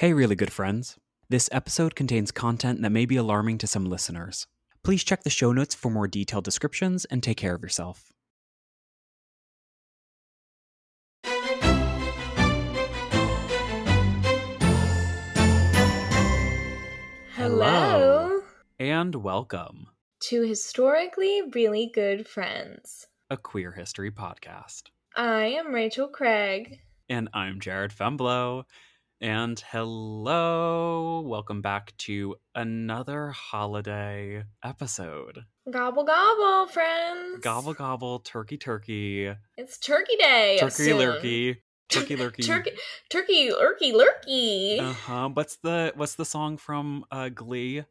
Hey, really good friends. This episode contains content that may be alarming to some listeners. Please check the show notes for more detailed descriptions and take care of yourself. Hello And welcome, to Historically Really Good Friends. a queer history podcast. I am Rachel Craig. And I'm Jared Femblow. And hello, welcome back to another holiday episode. Gobble gobble, friends. Gobble gobble, turkey turkey, It's Turkey Day. turkey soon. lurkey, turkey lurkey. Turkey, turkey, lurkey, lurkey. Uh huh. What's the what's the song from uh, Glee?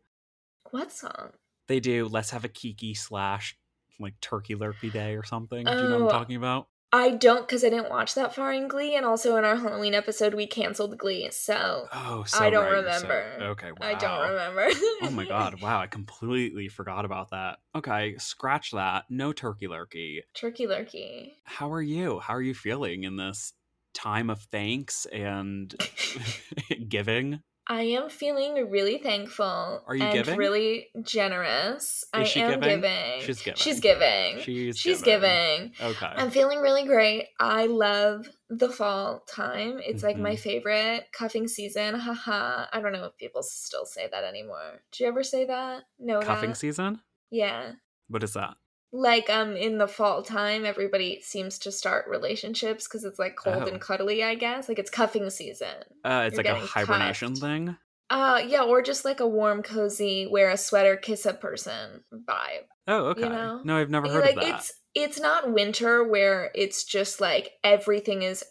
what song? They do "Let's Have a Kiki" slash like Turkey Lurkey Day or something. Do you know what Oh, I'm talking about? I don't because I didn't watch that far in Glee, and also in our Halloween episode we canceled Glee, so Oh, so I don't right, you're so- remember. okay, wow. I don't remember. oh my god! Wow, I completely forgot about that. Okay, scratch that. No Turkey Lurkey. Turkey lurkey. How are you? How are you feeling in this time of thanks and giving? I am feeling really thankful. Are you and giving? Really generous. I she am giving? giving. She's giving. She's giving. She's She's giving. giving. Okay. I'm feeling really great. I love the fall time. It's like my Mhm. favorite cuffing season. Haha. I don't know if people still say that anymore. Do you ever say that? No. Cuffing season? Yeah. What is that? Like um in the fall time, everybody seems to start relationships because it's like cold Oh. and cuddly. I guess like it's cuffing season. Uh, it's You're like a hibernation cuffed. thing. Uh yeah, or just like a warm, cozy, wear a sweater, kiss a person vibe. Oh, okay. know? No, I've never heard like of that. it's it's not winter where it's just like everything is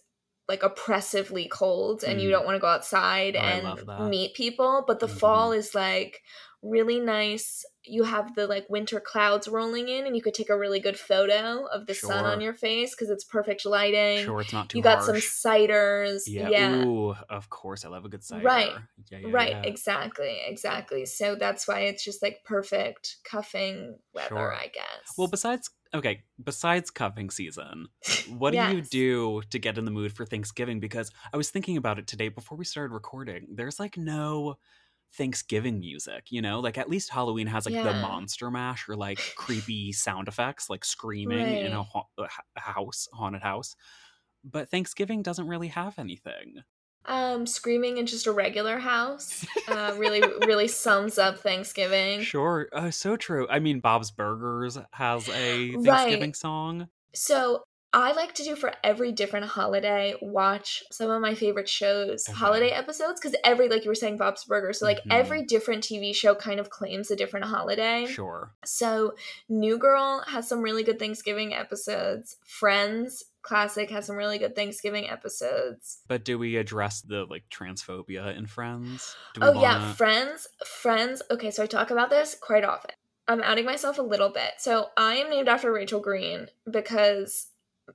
like oppressively cold and you Mm. don't want to go outside Oh, and meet people but the Mhm. fall is like really nice you have the like winter clouds rolling in and you could take a really good photo of the sun on your face because it's perfect lighting Sure, it's not too you got some ciders Yeah. yeah, Ooh, of course. I love a good cider. Right. Yeah, yeah, right exactly exactly so that's why it's just like perfect cuffing weather Sure. i guess Well, besides okay, besides cuffing season, what do you do to get in the mood for Thanksgiving? Because I was thinking about it today before we started recording. There's like no Thanksgiving music, you know? Like at least Halloween has like the monster mash or like creepy sound effects, like screaming in a, ha- a house, haunted house. But Thanksgiving doesn't really have anything. Um, screaming in just a regular house uh, really, really sums up Thanksgiving. Sure. Uh, so true. I mean, Bob's Burgers has a Right. Thanksgiving song. So I like to do for every different holiday watch some of my favorite shows, Okay. holiday episodes, because every like you were saying Bob's Burger, so like Mhm. every different TV show kind of claims a different holiday. Sure. So New Girl has some really good Thanksgiving episodes. Friends classic has some really good Thanksgiving episodes. But do we address the like transphobia in Friends? Do Oh yeah, wanna- friends, friends. Okay, so I talk about this quite often. I'm outing myself a little bit. So I am named after Rachel Green because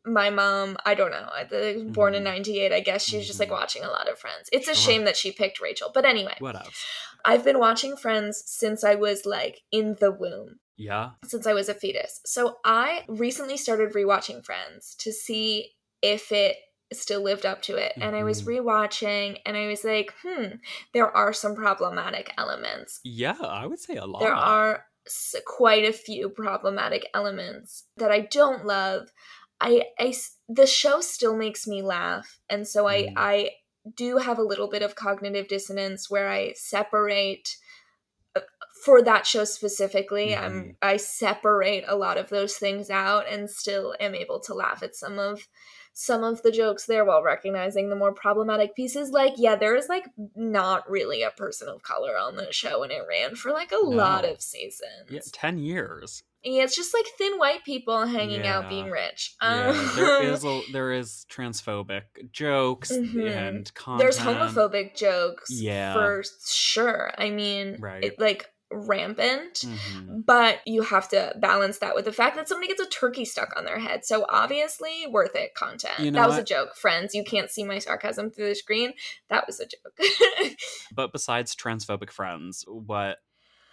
my mom, I don't know, I I was born in Mhm. 98. I guess she's just like Mhm. watching a lot of Friends. It's a Sure. shame that she picked Rachel. But anyway, What else? I've been watching Friends since I was like in the womb Yeah. since I was a fetus. So I recently started rewatching Friends to see if it still lived up to it. And I was Mhm. rewatching and I was like, hmm, there are some problematic elements. Yeah, I would say a lot. There are quite a few problematic elements that I don't love. I, I the show still makes me laugh. And so I Mm. I do have a little bit of cognitive dissonance where I separate uh, for that show specifically i'm Mhm. i separate a lot of those things out and still am able to laugh at some of some of the jokes there while recognizing the more problematic pieces like yeah there is like not really a person of color on the show and it ran for like a lot of seasons Yeah, 10 years. Yeah, it's just like thin white people hanging out being rich Yeah, Um, there is a, there is transphobic jokes Mhm. and content. there's homophobic jokes Yeah. for sure i mean Right. it, like rampant Mhm. but you have to balance that with the fact that somebody gets a turkey stuck on their head so obviously worth it content You know that was a joke friends you can't see my sarcasm through the screen that was a joke But besides transphobic friends, what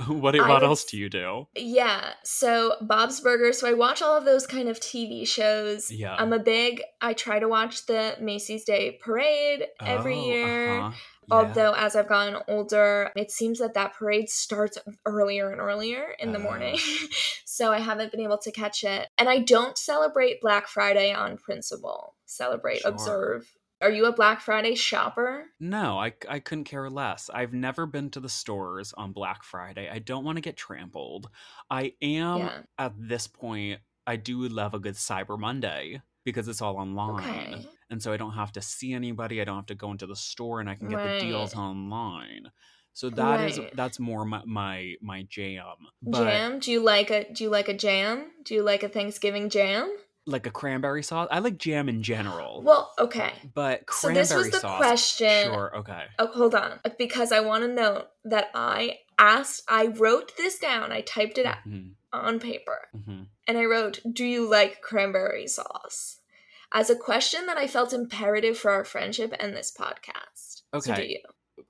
what what would else do you do? Yeah, so Bob's Burgers. So I watch all of those kind of TV shows. Yeah. I'm a big. I try to watch the Macy's Day Parade every Oh, year. uh-huh. Although, as I've gotten older, it seems that that parade starts earlier and earlier in the Oh. morning. so I haven't been able to catch it. And I don't celebrate Black Friday on principle. Celebrate, Sure. observe. Are you a Black Friday shopper? No, I, I couldn't care less. I've never been to the stores on Black Friday. I don't want to get trampled. I am, Yeah. at this point, I do love a good Cyber Monday because it's all online. Okay. And so I don't have to see anybody. I don't have to go into the store and I can get the deals online. So that is Right. that's more my my, my jam. But jam? Do you like a do you like a jam? Do you like a Thanksgiving jam? Like a cranberry sauce. I like jam in general. Well, okay. but cranberry So this was the sauce. question. Sure, okay. Oh, hold on. Because I want to note that I asked, I wrote this down, I typed it out Mhm, on paper, mhm. and I wrote, Do you like cranberry sauce? As a question that I felt imperative for our friendship and this podcast. So do you?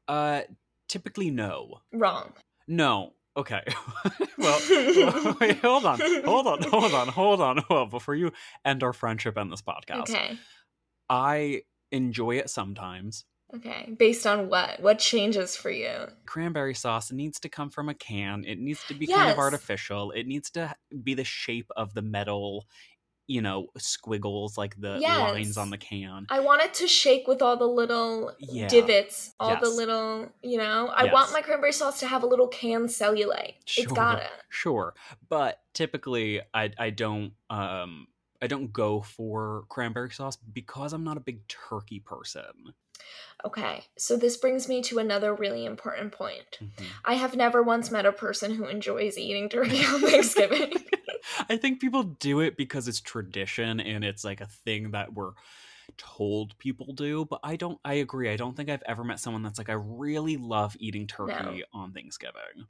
Uh typically no. Wrong. No. Okay. well, well, wait, hold on. Hold on. Hold on. Hold on. Well, before you end our friendship and this podcast, Okay. I enjoy it sometimes. Okay. Based on what? What changes for you? Cranberry sauce needs to come from a can. It needs to be kind of artificial. It needs to be the shape of the metal, you know, squiggles like the lines on the can. I want it to shake with all the little Yeah. divots, all the little, you know. I want my cranberry sauce to have a little can cellulite. It's got it. Sure. But typically I I don't um I don't go for cranberry sauce because I'm not a big turkey person. Okay, so this brings me to another really important point. Mhm. I have never once met a person who enjoys eating turkey on Thanksgiving. I think people do it because it's tradition and it's like a thing that we're told people do, but I don't I agree. I don't think I've ever met someone that's like I really love eating turkey on Thanksgiving.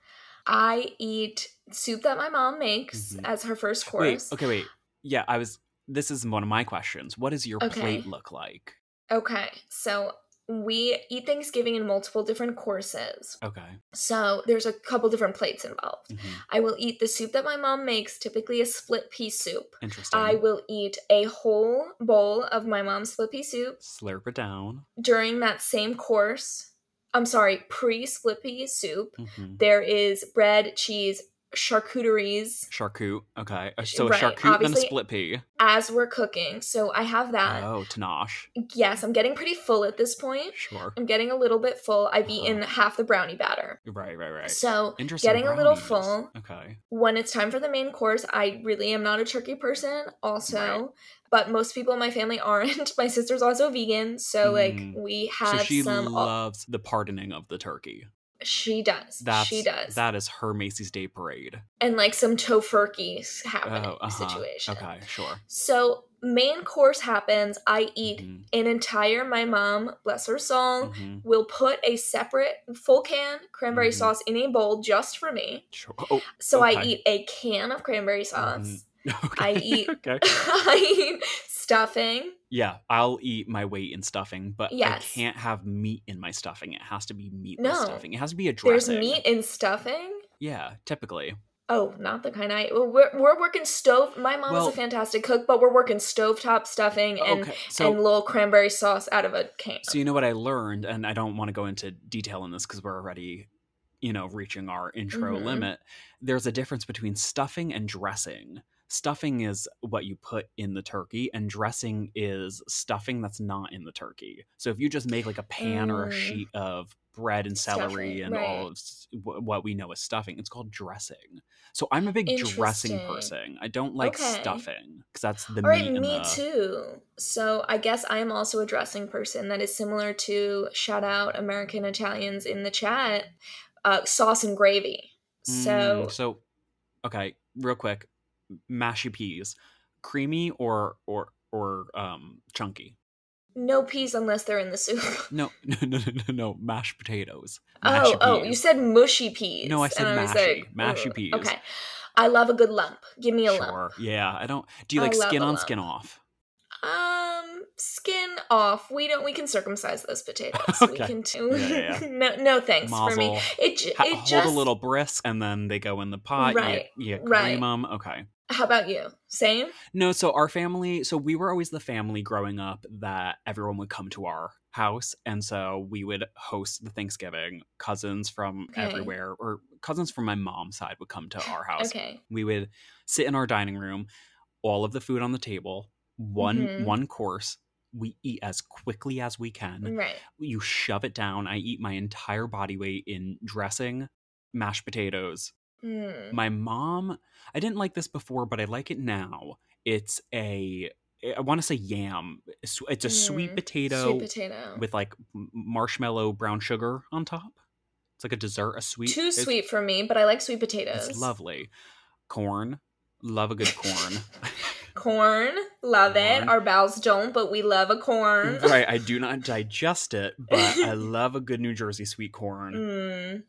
I eat soup that my mom makes Mhm. as her first Wait, course. okay, wait. Yeah, I was this is one of my questions. What does your Okay. plate look like? Okay, so we eat Thanksgiving in multiple different courses. Okay. So there's a couple different plates involved. mhm, I will eat the soup that my mom makes, typically a split pea soup. Interesting. I will eat a whole bowl of my mom's split pea soup slurp it down. during that same course. I'm sorry, pre split pea soup. Mhm. There is bread, cheese, charcuteries Charcut. Okay. Uh, So a Right, charcut then a split pea. as we're cooking. So I have that. Oh, tanache. Yes, I'm getting pretty full at this point. Sure. I'm getting a little bit full. I've Uh-huh. eaten half the brownie batter. Right, right, right. So Interesting. getting a little full. Okay. when it's time for the main course, I really am not a turkey person, also. Right. But most people in my family aren't. My sister's also vegan, so like Mm. we So have she some. loves the pardoning of the turkey. She does. That's she does. That is her Macy's Day Parade. and like some tofurkey happening Oh, uh-huh. situation. Okay, sure. So main course happens. I eat Mhm, an entire. My mom, bless her soul, mhm, will put a separate full can cranberry Mhm. sauce in a bowl just for me. Sure. Oh, So I eat a can of cranberry sauce. okay. I eat- okay. I eat stuffing. Yeah, I'll eat my weight in stuffing, but Yes. I can't have meat in my stuffing. It has to be meat No. stuffing. It has to be a dressing. There's meat in stuffing. Yeah, typically. Oh, not the kind I. We're, we're working stove. My mom's Well- a fantastic cook, but we're working stovetop stuffing and okay, so and little cranberry sauce out of a can. So you know what I learned, and I don't want to go into detail in this because we're already, you know, reaching our intro Mhm. limit. There's a difference between stuffing and dressing. Stuffing is what you put in the turkey, and dressing is stuffing that's not in the turkey. So if you just make like a pan or a Mm. sheet of bread and celery Stuffing, and all of what we know as stuffing, it's called dressing. So I'm a big dressing person. I don't like Okay. stuffing because that's the All right, me the- too. So I guess I am also a dressing person that is similar to shout out American Italians in the chat, uh, sauce and gravy. So Mm, so okay, real quick, mashy peas, creamy or or or um chunky? no peas unless they're in the soup. No, no, no, no, no, no mashed potatoes. Oh, Mashy oh, peas. you said mushy peas. No, I said and mashy. like, Mashy peas. Okay. I love a good lump. Give me a lump. Yeah, I don't. Do you like skin on, lump. skin off? Um, skin off. We don't. We can circumcise those potatoes. We Okay. can do. Yeah, yeah, no, no thanks for me. Mazel. It j- Ha- it hold just. a little brisk, and then they go in the pot. Right, You, you cream right. them. Okay. How about you? Same. No, so our family, so we were always the family growing up that everyone would come to our house and so we would host the thanksgiving cousins from Okay. everywhere or cousins from my mom's side would come to our house Okay. we would sit in our dining room all of the food on the table one Mhm. one course we eat as quickly as we can Right. you shove it down i eat my entire body weight in dressing mashed potatoes Mm. my mom i didn't like this before but i like it now it's a i want to say yam it's a sweet Mm. potato Sweet potato. with like marshmallow brown sugar on top it's like a dessert a sweet Too sweet for me, but I like sweet potatoes. it's lovely corn love a good corn Corn, love it. Our bowels don't, but we love a corn. right i do not digest it but i love a good new jersey sweet corn Mm.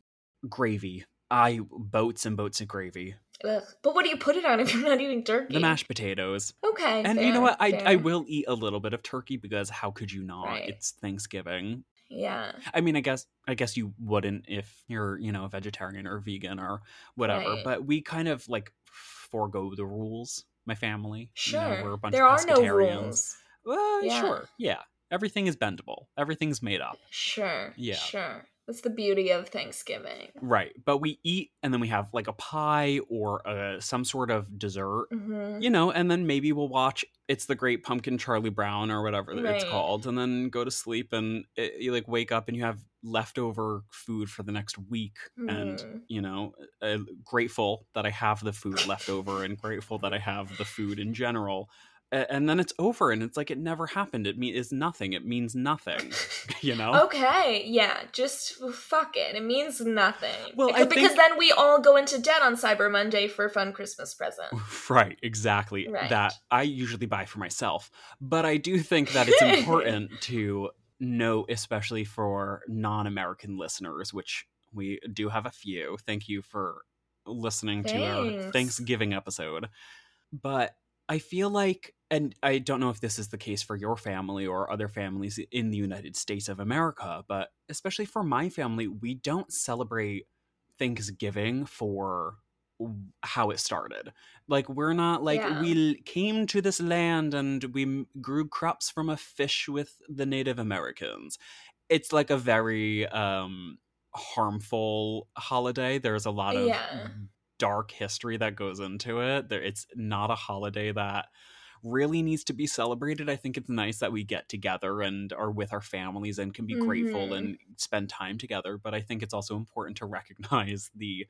gravy i boats and boats of gravy Ugh. But what do you put it on if you're not eating turkey? the mashed potatoes Okay. and you know what I, I will eat a little bit of turkey because how could you not Right. it's thanksgiving Yeah. i mean i guess i guess you wouldn't if you're you know a vegetarian or vegan or whatever Right. but we kind of like forego the rules my family You know, Sure. we're a bunch there of are no rules. well Yeah. sure yeah everything is bendable everything's made up Sure. Yeah. Sure. That's the beauty of Thanksgiving. right but we eat and then we have like a pie or uh, some sort of dessert hmm you know, and then maybe we'll watch It's the Great Pumpkin Charlie Brown or whatever it's called, and then go to sleep and it, you like wake up and you have leftover food for the next week, and Mm. you know, uh, grateful that I have the food left over and grateful that I have the food in general. A- And then it's over, and it's like it never happened. It mean is nothing. It means nothing. You know. Okay, yeah, just fuck it. It means nothing. Well, because, I because then we all go into debt on Cyber Monday for fun Christmas present. Right, exactly. Right. That I usually buy for myself. But I do think that it's important to note, especially for non American listeners, which we do have a few. Thank you for listening to our Thanksgiving episode. But I feel like, and I don't know if this is the case for your family or other families in the United States of America, but especially for my family, we don't celebrate Thanksgiving for how it started. Like, we're not like, Yeah. we came to this land and we grew crops from a fish with the Native Americans. It's like a very um harmful holiday. There's a lot of Yeah. Dark history that goes into it. There, it's not a holiday that really needs to be celebrated. I think it's nice that we get together and are with our families and can be grateful Mhm. and spend time together. But I think it's also important to recognize the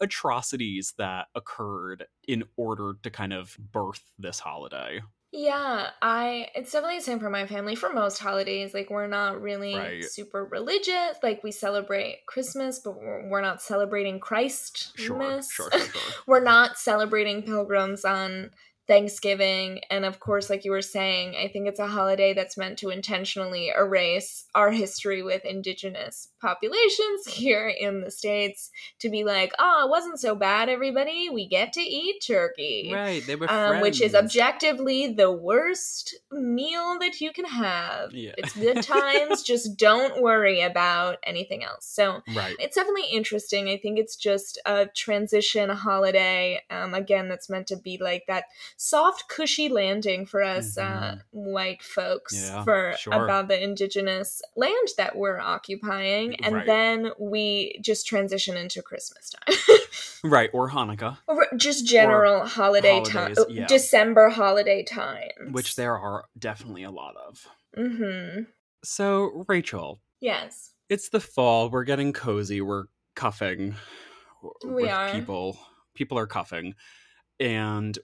atrocities that occurred in order to kind of birth this holiday. Yeah, I it's definitely the same for my family for most holidays. Like we're not really Right. super religious. Like we celebrate Christmas, but we're, we're not celebrating Christ. Sure, sure, sure, sure. we're not celebrating pilgrims on Thanksgiving. And of course, like you were saying, I think it's a holiday that's meant to intentionally erase our history with indigenous populations here in the States to be like, oh, it wasn't so bad, everybody. We get to eat turkey. Right, they were Um, which is objectively the worst meal that you can have. Yeah. It's good times, just don't worry about anything else. So Right. it's definitely interesting. I think it's just a transition holiday, um, again, that's meant to be like that soft, cushy landing for us uh, Mhm. white folks Yeah, for sure. about the indigenous land that we're occupying. And Right. then we just transition into Christmas time. Right, or Hanukkah, Or just general holiday time, yeah. December holiday times. which there are definitely a lot of. Mm-hmm. So, Rachel, Yes. it's the fall. We're getting cozy. We're cuffing We with are. people. People are cuffing, and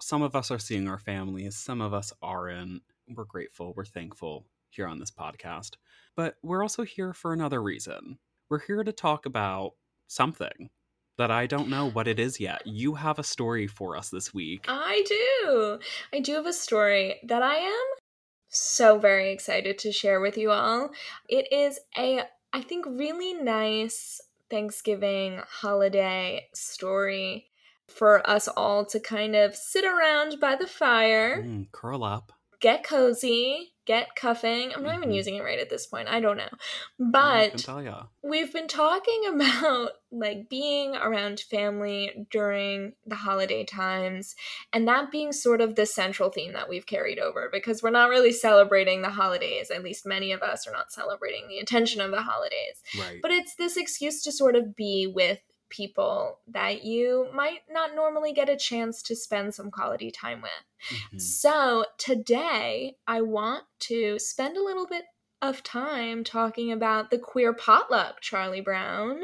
some of us are seeing our families. Some of us aren't. We're grateful. We're thankful here on this podcast, but we're also here for another reason. We're here to talk about something that I don't know what it is yet. You have a story for us this week. I do. I do have a story that I am so very excited to share with you all. It is a, I think, really nice Thanksgiving holiday story for us all to kind of sit around by the fire, Mm, curl up. get cozy, get cuffing. I'm not even Mhm. using it right at this point. I don't know. But we've been talking about like being around family during the holiday times and that being sort of the central theme that we've carried over because we're not really celebrating the holidays. At least many of us are not celebrating the intention of the holidays. Right. But it's this excuse to sort of be with people that you might not normally get a chance to spend some quality time with. Mhm. So today, I want to spend a little bit of time talking about the queer potluck, Charlie Brown.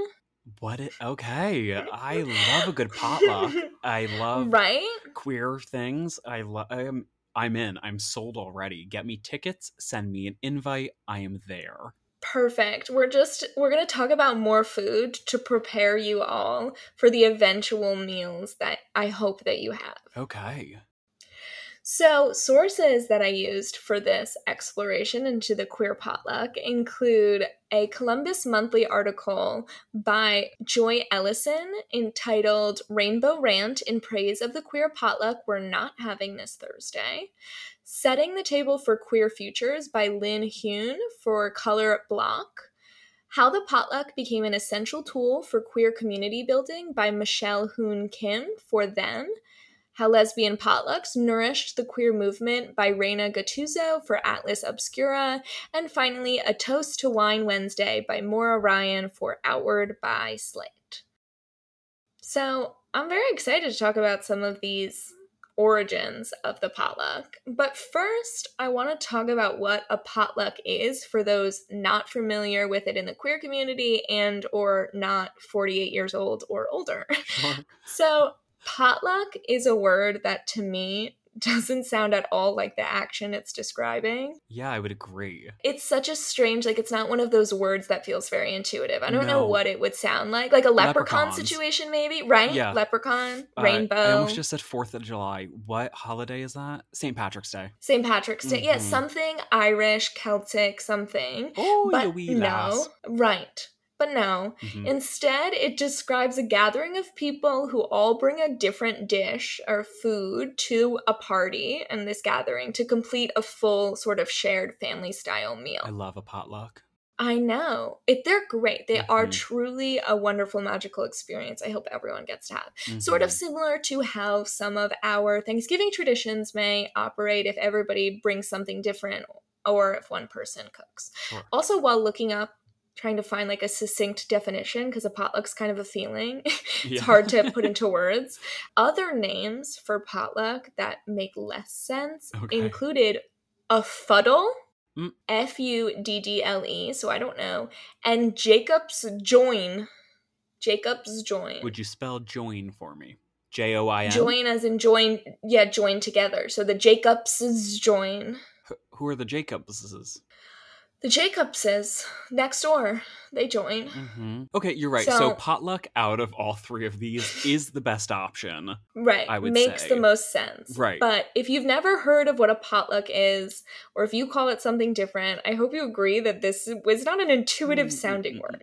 What? It, okay. I love a good potluck. I love right? queer things. I love. I'm. I'm in. I'm sold already. Get me tickets. Send me an invite. I am there. Perfect. We're just we're going to talk about more food to prepare you all for the eventual meals that I hope that you have. Okay. So, sources that I used for this exploration into the queer potluck include a Columbus Monthly article by Joy Ellison entitled Rainbow Rant in Praise of the Queer Potluck We're Not Having This Thursday. Setting the Table for Queer Futures by Lynn Huynh for Color Block. How the Potluck Became an Essential Tool for Queer Community Building by Michelle Hyun Kim for Them. How Lesbian Potlucks Nourished the Queer Movement by Reina Gattuso for Atlas Obscura, and finally, A Toast to Wine Wednesday by Maura Ryan for Outward by Slate. So, I'm very excited to talk about some of these origins of the potluck. But first, I want to talk about what a potluck is for those not familiar with it in the queer community and or not 48 years old or older. So, potluck is a word that to me doesn't sound at all like the action it's describing. Yeah, I would agree. It's such a strange, like, it's not one of those words that feels very intuitive. I don't know what it would sound like. Like a leprechaun Leprechauns. situation, maybe, right? Yeah. Leprechaun, Uh, rainbow. I almost just said Fourth of July. What holiday is that? St. Patrick's Day. St. Patrick's Day. Yeah, Mhm. something Irish, Celtic, something. Oh, but no. lass. Right. But no. Mhm. Instead, it describes a gathering of people who all bring a different dish or food to a party and this gathering to complete a full sort of shared family style meal. I love a potluck. I know. It, they're great. They are Mhm. truly a wonderful magical experience. I hope everyone gets to have. Sort of Mhm. similar to how some of our Thanksgiving traditions may operate if everybody brings something different or if one person cooks. Sure. Also, while looking up, trying to find like a succinct definition, because a potluck's kind of a feeling, it's Yeah. hard to put into words. Other names for potluck that make less sense Okay. included a fuddle. Mm. F U D D L E, so I don't know. And Jacob's join. Jacob's join. Would you spell join for me? J O I N. join as in join, yeah, join together. So the Jacobs join. Wh- Who are the Jacobses? The Jacobses next door, they join. hmm Okay, you're right. So, So- potluck out of all three of these is the best option. Right. I would makes say. the most sense. Right. But if you've never heard of what a potluck is, or if you call it something different, I hope you agree that this was not an intuitive mm, mm, sounding mm, word.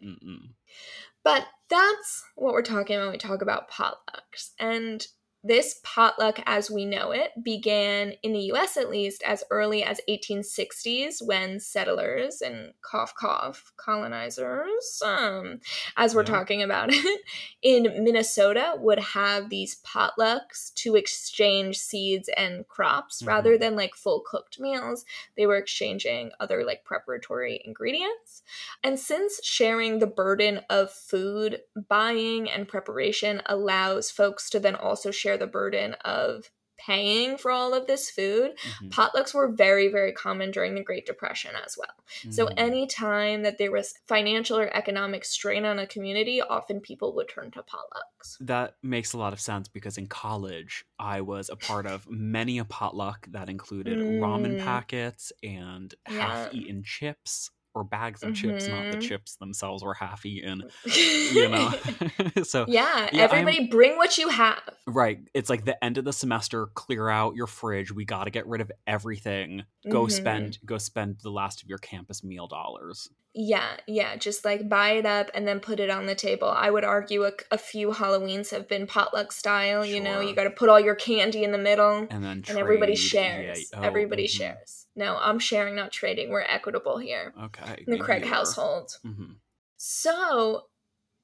But that's what we're talking about when we talk about potlucks. And this potluck, as we know it, began in the US at least as early as 1860s when settlers and cough cough colonizers, um, as we're Yeah. talking about it, in Minnesota would have these potlucks to exchange seeds and crops Mhm. rather than like full cooked meals. They were exchanging other like preparatory ingredients. And since sharing the burden of food buying and preparation allows folks to then also share the burden of paying for all of this food, Mhm. potlucks were very, very common during the Great Depression as well. So, Mhm. any time that there was financial or economic strain on a community, often people would turn to potlucks. That makes a lot of sense because in college, I was a part of many a potluck that included ramen Mm. packets and half eaten chips or bags of chips, not the Mhm. chips themselves were half eaten, you know? so, yeah, Yeah, I'm- everybody bring what you have. right. It's like the end of the semester, clear out your fridge. We got to get rid of everything. Go Mhm. spend, go spend the last of your campus meal dollars. Yeah, yeah, just like buy it up and then put it on the table. I would argue a, a few Halloweens have been potluck style. You know, you got to put all your candy in the middle And then and everybody shares. Yeah, oh, everybody mhm. shares. No, I'm sharing, not trading. We're equitable here. Okay. In the Craig household. Mm-hmm. So,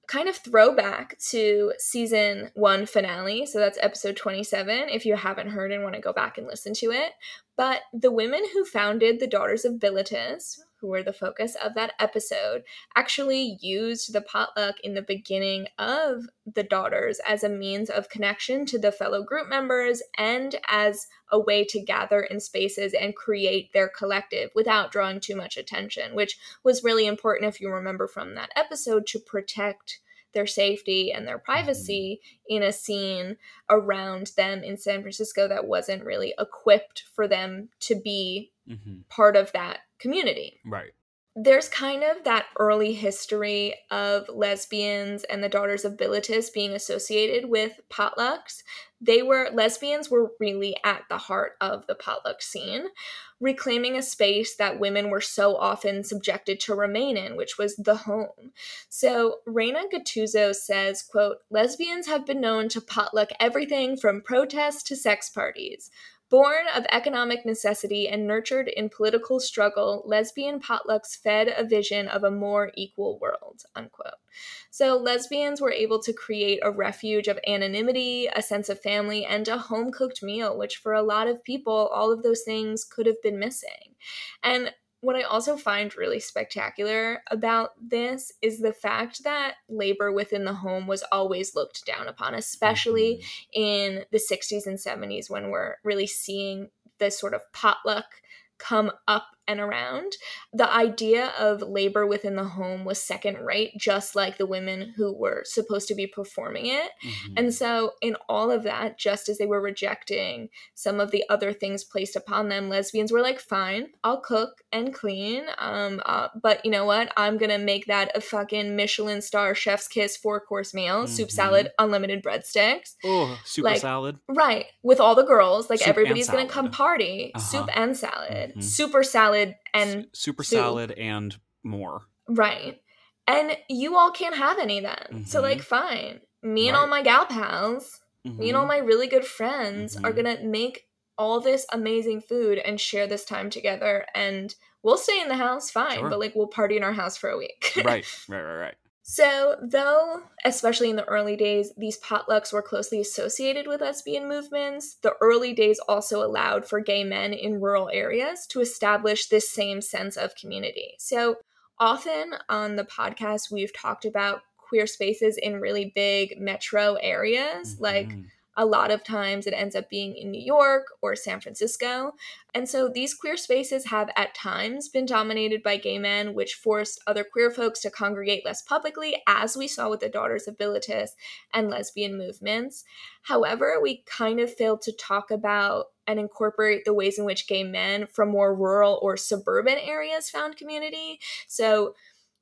kind of throwback to season one finale. So that's episode 27, if you haven't heard and want to go back and listen to it. But the women who founded the Daughters of Bilitis, who were the focus of that episode, actually used the potluck in the beginning of the Daughters as a means of connection to the fellow group members and as a way to gather in spaces and create their collective without drawing too much attention, which was really important if you remember from that episode to protect their safety and their mm-hmm. privacy in a scene around them in San Francisco that wasn't really equipped for them to be Mm-hmm. part of that community. Right. There's kind of that early history of lesbians and the Daughters of Bilitis being associated with potlucks. They were, lesbians were really at the heart of the potluck scene, reclaiming a space that women were so often subjected to remain in, which was the home. So Reina Gattuso says, quote, lesbians have been known to potluck everything from protests to sex parties. Born of economic necessity and nurtured in political struggle, lesbian potlucks fed a vision of a more equal world. Unquote. So, lesbians were able to create a refuge of anonymity, a sense of family, and a home cooked meal, which for a lot of people, all of those things could have been missing. And what I also find really spectacular about this is the fact that labor within the home was always looked down upon, especially Mhm. in the 60s and 70s when we're really seeing this sort of potluck come up and around. The idea of labor within the home was second rate, just like the women who were supposed to be performing it. Mhm. And so, in all of that, just as they were rejecting some of the other things placed upon them, lesbians were like, "Fine, I'll cook and clean, um, uh, but you know what? I'm gonna make that a fucking Michelin star chef's kiss four course meal: soup, Mhm. salad, unlimited breadsticks." oh, super like, salad. Right, with all the girls, like Soup everybody's gonna come party, Uh-huh. soup and salad, Mhm. super salad, and S- super soup. salad and more. right. And you all can't have any then. So Mhm. like, fine. Me and all my gal pals me and all Mhm. my really good friends are Mhm. gonna make all this amazing food and share this time together and we'll stay in the house fine Sure. but like we'll party in our house for a week right, right, right, right. So though especially in the early days these potlucks were closely associated with lesbian movements the early days also allowed for gay men in rural areas to establish this same sense of community so often on the podcast we've talked about queer spaces in really big metro areas like Mhm. A lot of times it ends up being in New York or San Francisco. And so these queer spaces have at times been dominated by gay men, which forced other queer folks to congregate less publicly, as we saw with the Daughters of Bilitis and lesbian movements. However, we kind of failed to talk about and incorporate the ways in which gay men from more rural or suburban areas found community. So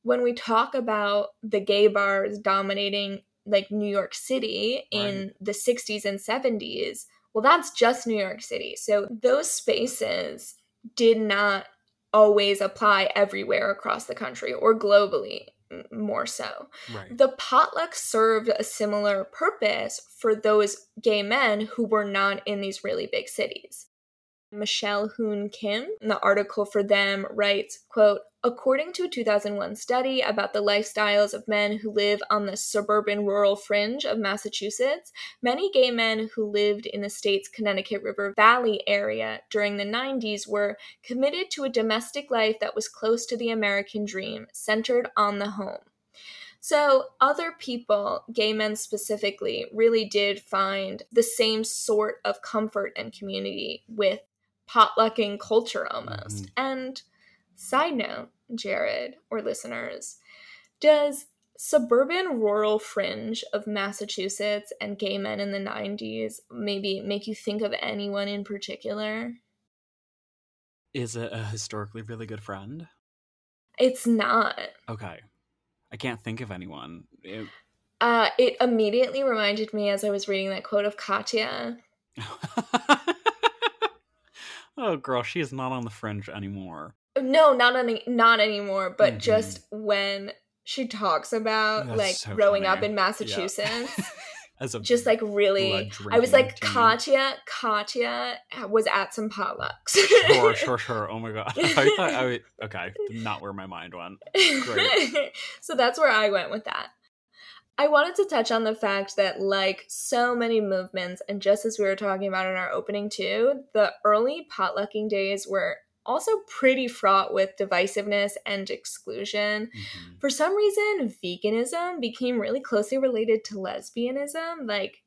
when we talk about the gay bars dominating like New York City in the 60s and 70s, well, that's just New York City. So those spaces did not always apply everywhere across the country or globally, more so. Right. The potluck served a similar purpose for those gay men who were not in these really big cities. Michelle Hyun Kim, in the article for them, writes, quote, According to a 2001 study about the lifestyles of men who live on the suburban rural fringe of Massachusetts, many gay men who lived in the state's Connecticut River Valley area during the 90s were committed to a domestic life that was close to the American dream, centered on the home. So, other people, gay men specifically, really did find the same sort of comfort and community with potlucking culture almost. Mhm. And, side note, Jared or listeners, does suburban rural fringe of Massachusetts and gay men in the 90s maybe make you think of anyone in particular? Is it a historically really good friend? It's not. Okay. I can't think of anyone. It- Uh, it immediately reminded me as I was reading that quote of Katya. oh, girl, she is not on the fringe anymore. No, not any, not anymore. But Mhm. just when she talks about That's like so growing up in Massachusetts, As a just like really I was like Katya Katya was at some potlucks. sure, sure, sure. Oh my god. I thought I would, okay, not where my mind went. Great. so that's where I went with that. I wanted to touch on the fact that, like so many movements, and just as we were talking about in our opening too, the early potlucking days were also pretty fraught with divisiveness and exclusion. Mm-hmm. For some reason, veganism became really closely related to lesbianism. Like,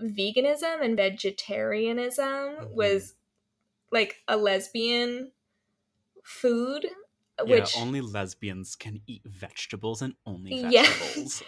veganism and vegetarianism mm-hmm. was like a lesbian food. Which, yeah, only lesbians can eat vegetables and only vegetables. Yeah.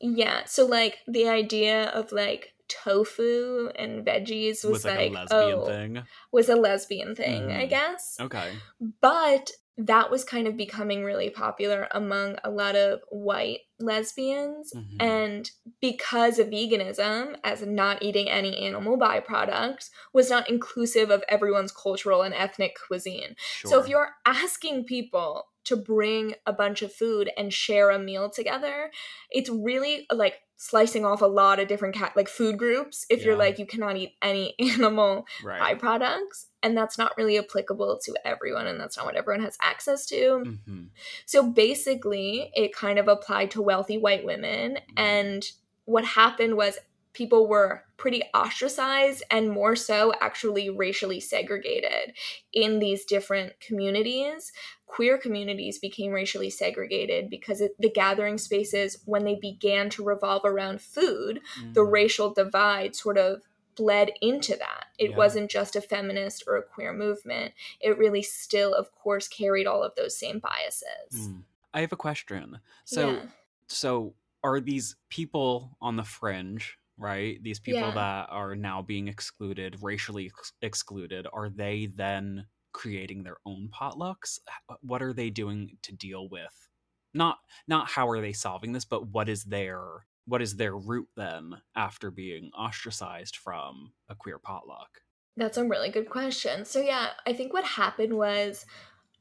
Yeah. So like the idea of like tofu and veggies was, was like, like oh, thing. was a lesbian thing, mm. I guess. Okay. But that was kind of becoming really popular among a lot of white lesbians. Mm-hmm. And because of veganism, as not eating any animal byproducts, was not inclusive of everyone's cultural and ethnic cuisine. Sure. So if you're asking people to bring a bunch of food and share a meal together, it's really like slicing off a lot of different cat like food groups if yeah. you're like you cannot eat any animal right. byproducts and that's not really applicable to everyone and that's not what everyone has access to mm-hmm. so basically it kind of applied to wealthy white women mm-hmm. and what happened was people were pretty ostracized and more so actually racially segregated in these different communities queer communities became racially segregated because it, the gathering spaces, when they began to revolve around food, mm. the racial divide sort of bled into that. It yeah. wasn't just a feminist or a queer movement. It really still, of course, carried all of those same biases. Mm. I have a question. So, yeah. so are these people on the fringe? Right, these people yeah. that are now being excluded, racially ex- excluded, are they then creating their own potlucks? What are they doing to deal with? Not not how are they solving this but what is their what is their route then after being ostracized from a queer potluck? That's a really good question. So yeah i think what happened was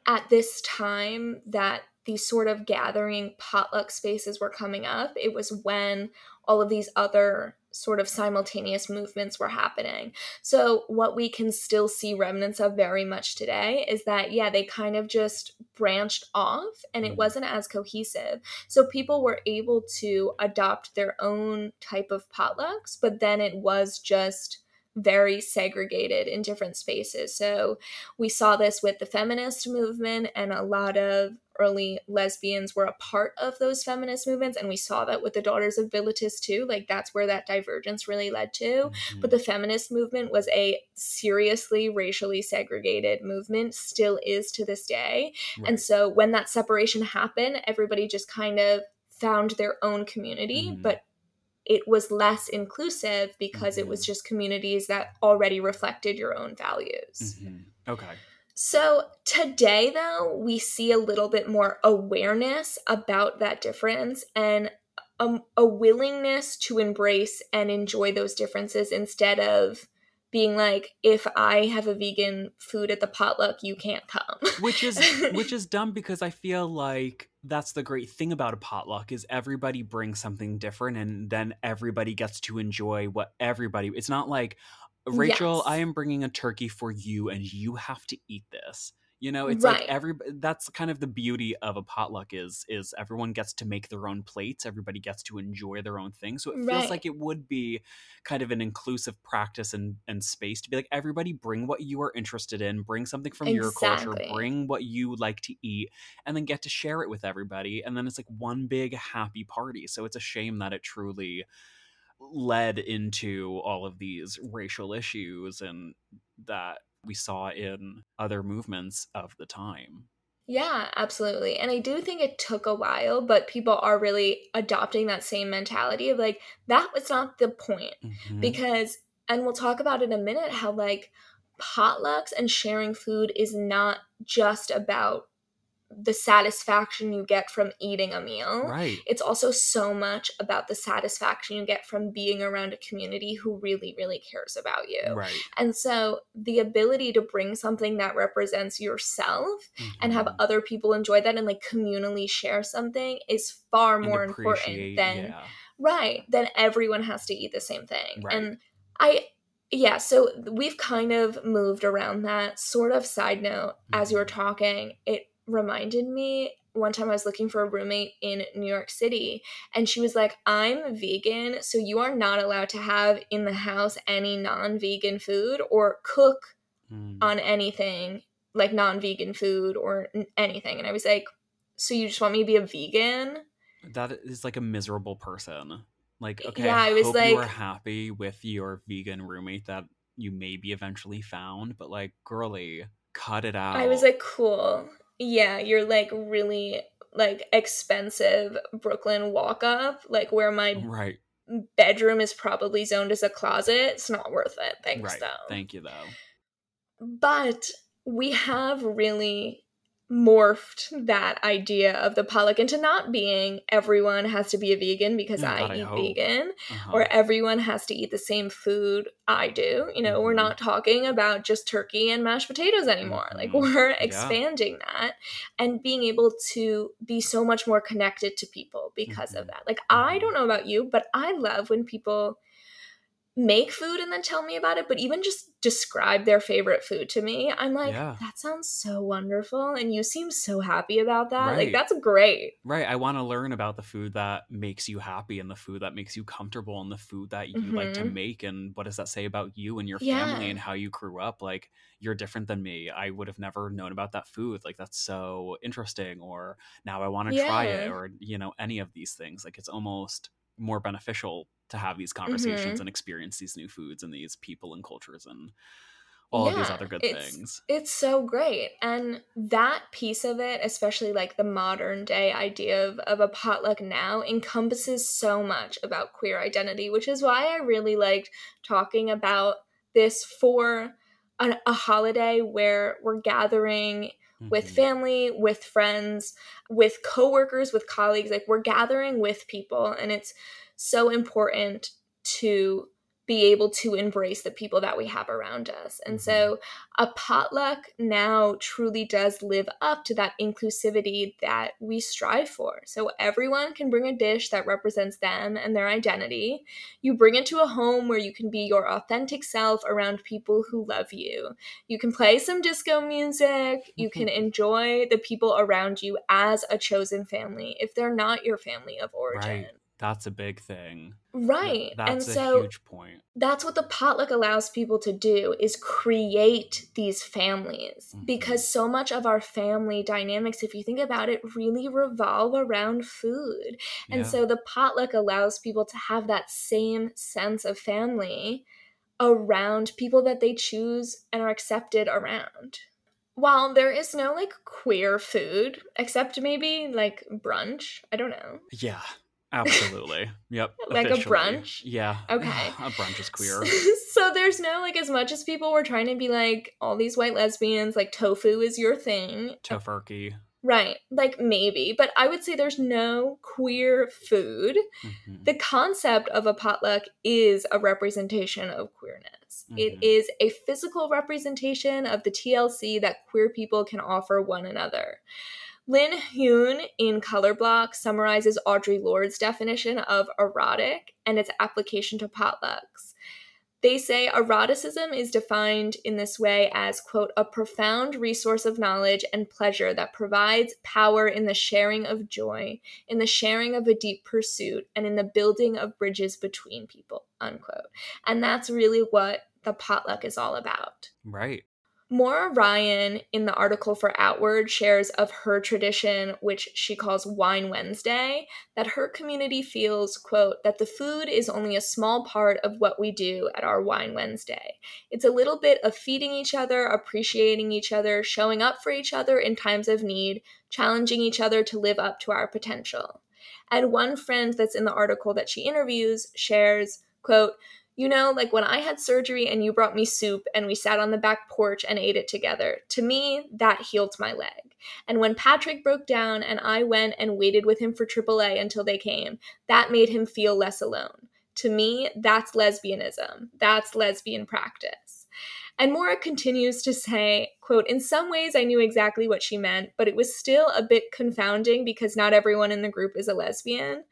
at this time that these sort of gathering potluck spaces were coming up it was when all of these other sort of simultaneous movements were happening. So, what we can still see remnants of very much today is that, yeah, they kind of just branched off and it mm-hmm. wasn't as cohesive. So, people were able to adopt their own type of potlucks, but then it was just very segregated in different spaces. So we saw this with the feminist movement, and a lot of early lesbians were a part of those feminist movements. And we saw that with the Daughters of Bilitis too. Like that's where that divergence really led to. Mm-hmm. But the feminist movement was a seriously racially segregated movement, still is to this day. Right. And so when that separation happened, everybody just kind of found their own community, mm-hmm. but it was less inclusive because mm-hmm. it was mm-hmm. just communities that already reflected your own values. Mm-hmm. Okay. So today, though, we see a little bit more awareness about that difference and a, a willingness to embrace and enjoy those differences instead of being like if i have a vegan food at the potluck you can't come which is which is dumb because i feel like that's the great thing about a potluck is everybody brings something different and then everybody gets to enjoy what everybody it's not like rachel yes. i am bringing a turkey for you and you have to eat this you know, it's right. like every that's kind of the beauty of a potluck is is everyone gets to make their own plates, everybody gets to enjoy their own thing. So it feels right. like it would be kind of an inclusive practice and and space to be like everybody bring what you are interested in, bring something from exactly. your culture, bring what you like to eat and then get to share it with everybody and then it's like one big happy party. So it's a shame that it truly led into all of these racial issues and that we saw in other movements of the time. Yeah, absolutely. And I do think it took a while, but people are really adopting that same mentality of like, that was not the point. Mm-hmm. Because, and we'll talk about in a minute how like potlucks and sharing food is not just about the satisfaction you get from eating a meal. Right. It's also so much about the satisfaction you get from being around a community who really, really cares about you. Right. And so the ability to bring something that represents yourself and have Mhm. other people enjoy that and like communally share something is far more important than yeah. right then everyone has to eat the same thing Right. and i yeah so we've kind of moved around that sort of side note as you were Mhm. talking it reminded me one time i was looking for a roommate in new york city and she was like i'm vegan so you are not allowed to have in the house any non-vegan food or cook Mm. on anything like non-vegan food or n- anything and i was like so you just want me to be a vegan that is like a miserable person. Like, okay, Yeah, I I was hope you are like- happy with your vegan roommate that you maybe eventually found, but like, girly, cut it out. I was like, cool. Yeah, you're like really like expensive Brooklyn walk up, like where my right, bedroom is probably zoned as a closet. It's not worth it. Thanks right. though. Thank you though. but we have really morphed that idea of the potluck into not being everyone has to be a vegan because Oh, I eat vegan Uh-huh. or everyone has to eat the same food I do. You know, we're Mhm. not talking about just turkey and mashed potatoes anymore. Like Mhm. we're Yeah. expanding that and being able to be so much more connected to people because of Mhm. that. Like I Mhm. don't know about you, but I love when people make food and then tell me about it, but even just describe their favorite food to me. I'm like, Yeah. that sounds so wonderful and you seem so happy about that. Like that's great. Right. I want to learn about the food that makes you happy and the food that makes you comfortable and the food that you like to Mhm. make. And what does that say about you and your Yeah. family and how you grew up? Like, you're different than me. I would have never known about that food. Like, that's so interesting. Or now I want to try it. Or, you know, any of these things. Like, it's almost more beneficial to have these conversations Mhm. and experience these new foods and these people and cultures and all of these other good it's- things. It's so great. And that piece of it, especially like the modern day idea of, of a potluck now, encompasses so much about queer identity, which is why I really liked talking about this for a, a holiday where we're gathering with Mhm. family, with friends, with coworkers, with colleagues. Like we're gathering with people, and it's so important to be able to embrace the people that we have around us. And mm-hmm. so a potluck now truly does live up to that inclusivity that we strive for. So everyone can bring a dish that represents them and their identity. You bring it to a home where you can be your authentic self around people who love you. You can play some disco music. You can mm-hmm. enjoy the people around you as a chosen family if they're not your family of origin. Right. That's a big thing. Right. That's and a so huge point. that's what the potluck allows people to do is create these families Mhm. because so much of our family dynamics if you think about it really revolve around food and Yeah. so the potluck allows people to have that same sense of family around people that they choose and are accepted around while there is no like queer food except maybe like brunch i don't know Yeah, absolutely. Yep. Like a brunch? Yeah. Okay. A brunch is queer. so there's no like as much as people were trying to be like all these white lesbians like tofu is your thing Tofurkey. right like maybe but i would say there's no queer food Mhm. the concept of a potluck is a representation of queerness it Mhm. is a physical representation of the tlc that queer people can offer one another Lynn Huynh in Color Block summarizes Audre Lorde's definition of erotic and its application to potlucks. They say eroticism is defined in this way as, quote, a profound resource of knowledge and pleasure that provides power in the sharing of joy, in the sharing of a deep pursuit, and in the building of bridges between people, unquote. And that's really what the potluck is all about. Right. Maura Ryan, in the article for Outward, shares of her tradition, which she calls Wine Wednesday, that her community feels, quote, that the food is only a small part of what we do at our Wine Wednesday. It's a little bit of feeding each other, appreciating each other, showing up for each other in times of need, challenging each other to live up to our potential. And one friend that's in the article that she interviews shares, quote, You know, like when I had surgery and you brought me soup and we sat on the back porch and ate it together. To me, that healed my leg. And when Patrick broke down and I went and waited with him for AAA until they came, that made him feel less alone. To me, that's lesbianism. That's lesbian practice. And Maura continues to say, quote, in some ways I knew exactly what she meant, but it was still a bit confounding because not everyone in the group is a lesbian.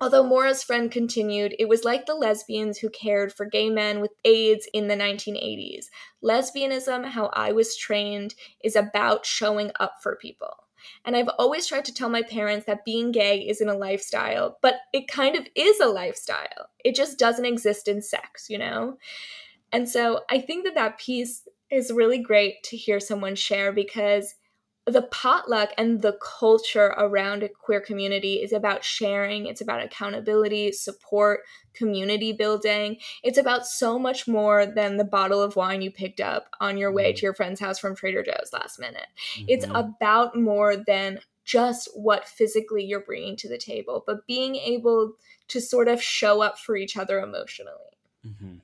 Although Maura's friend continued, it was like the lesbians who cared for gay men with AIDS in the 1980s. Lesbianism, how I was trained, is about showing up for people. And I've always tried to tell my parents that being gay isn't a lifestyle, but it kind of is a lifestyle. It just doesn't exist in sex, you know? And so I think that that piece is really great to hear someone share because the potluck and the culture around a queer community is about sharing, it's about accountability, support, community building. It's about so much more than the bottle of wine you picked up on your way mm-hmm. to your friend's house from Trader Joe's last minute. Mm-hmm. It's about more than just what physically you're bringing to the table, but being able to sort of show up for each other emotionally. Mm-hmm.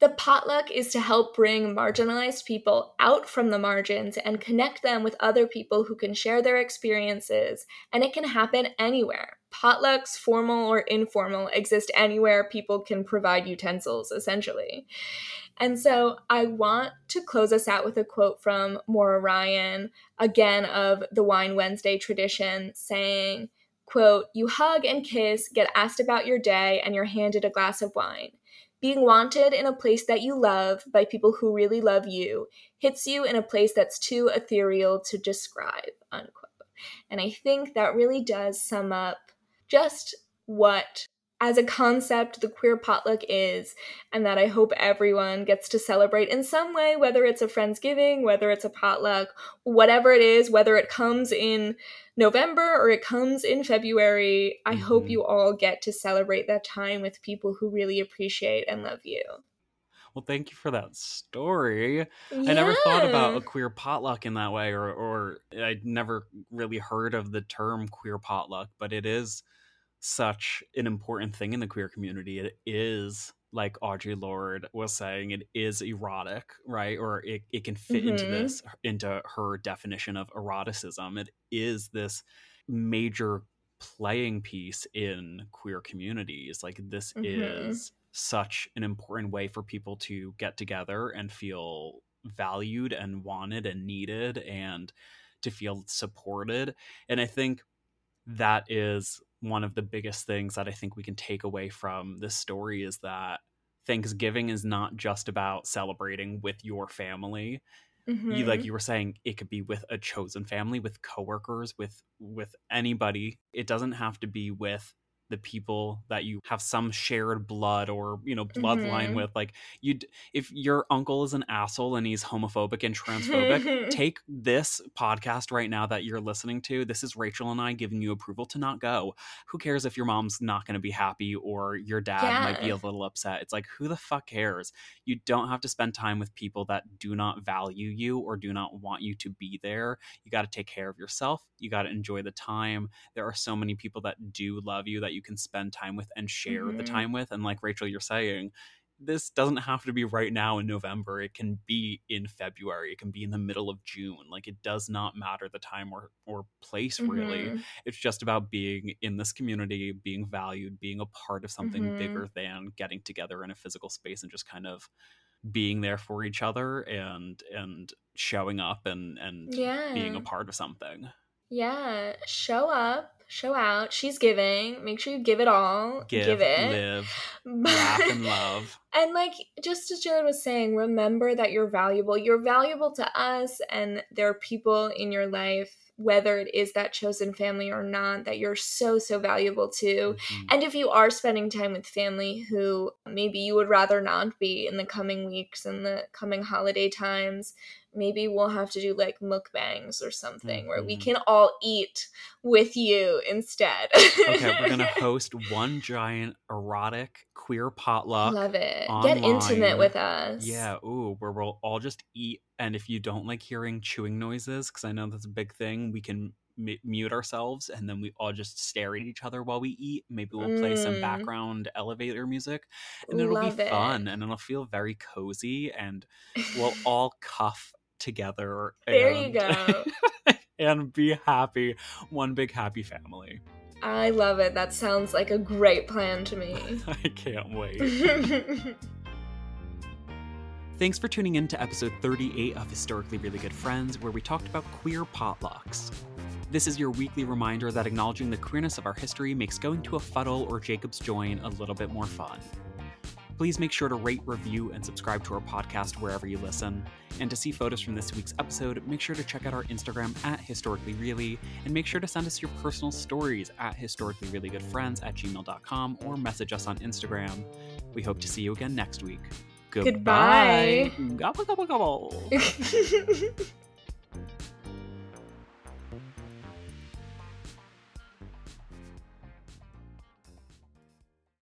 The potluck is to help bring marginalized people out from the margins and connect them with other people who can share their experiences, and it can happen anywhere. Potlucks, formal or informal, exist anywhere people can provide utensils, essentially. And so I want to close us out with a quote from Maura Ryan, again of the Wine Wednesday tradition, saying, quote, You hug and kiss, get asked about your day, and you're handed a glass of wine. Being wanted in a place that you love by people who really love you hits you in a place that's too ethereal to describe, unquote. And I think that really does sum up just what as a concept the queer potluck is and that i hope everyone gets to celebrate in some way whether it's a friendsgiving whether it's a potluck whatever it is whether it comes in november or it comes in february i mm-hmm. hope you all get to celebrate that time with people who really appreciate and love you well thank you for that story yeah. i never thought about a queer potluck in that way or or i'd never really heard of the term queer potluck but it is such an important thing in the queer community. It is like Audre Lorde was saying, it is erotic, right? Or it, it can fit mm-hmm. into this, into her definition of eroticism. It is this major playing piece in queer communities. Like this mm-hmm. is such an important way for people to get together and feel valued and wanted and needed and to feel supported. And I think that is one of the biggest things that I think we can take away from this story is that Thanksgiving is not just about celebrating with your family. Mm-hmm. You like mm-hmm. you were saying it could be with a chosen family, with coworkers, with with anybody. It doesn't have to be with the people that you have some shared blood or you know bloodline mm-hmm. with like you if your uncle is an asshole and he's homophobic and transphobic take this podcast right now that you're listening to this is rachel and i giving you approval to not go. Who cares if your mom's not going to be happy or your dad yeah. might be a little upset? It's like who the fuck cares? You don't have to spend time with people that do not value you or do not want you to be there. You got to take care of yourself. You got to enjoy the time. There are so many people that do love you that you you can spend time with and share mm-hmm. the time with. And like Rachel, you're saying, this doesn't have to be right now in November. It can be in February. It can be in the middle of June. Like it does not matter the time or or place really. Mm-hmm. It's just about being in this community, being valued, being a part of something mm-hmm. bigger than getting together in a physical space and just kind of being there for each other and and showing up and and yeah. being a part of something. Yeah, show up show out. She's giving. Make sure you give it all. Give, give it. Live. laugh and love. And like just as Jared was saying, remember that you're valuable. You're valuable to us, and there are people in your life whether it is that chosen family or not, that you're so, so valuable to. Mm-hmm. And if you are spending time with family who maybe you would rather not be in the coming weeks and the coming holiday times, maybe we'll have to do like mukbangs or something mm-hmm. where we mm-hmm. can all eat with you instead. okay, we're gonna host one giant erotic queer potluck. Love it. Online. Get intimate with us. Yeah, ooh, where we'll all just eat and if you don't like hearing chewing noises, because I know that's a big thing, we can mute ourselves and then we all just stare at each other while we eat. Maybe we'll play some Mm. background elevator music and it'll Love be fun and it'll feel very cozy and we'll all cuff together there you go. and be happy. One big happy family. I love it. That sounds like a great plan to me. I can't wait. Thanks for tuning in to episode 38 of Historically Really Good Friends, where we talked about queer potlucks. This is your weekly reminder that acknowledging the queerness of our history makes going to a fuddle or Jacob's Join a little bit more fun. Please make sure to rate, review, and subscribe to our podcast wherever you listen. And to see photos from this week's episode, make sure to check out our Instagram at Historically Really, and make sure to send us your personal stories at historicallyreallygoodfriends at gmail.com or message us on Instagram. We hope to see you again next week. Goodbye. Gobble, gobble, gobble. Goodbye.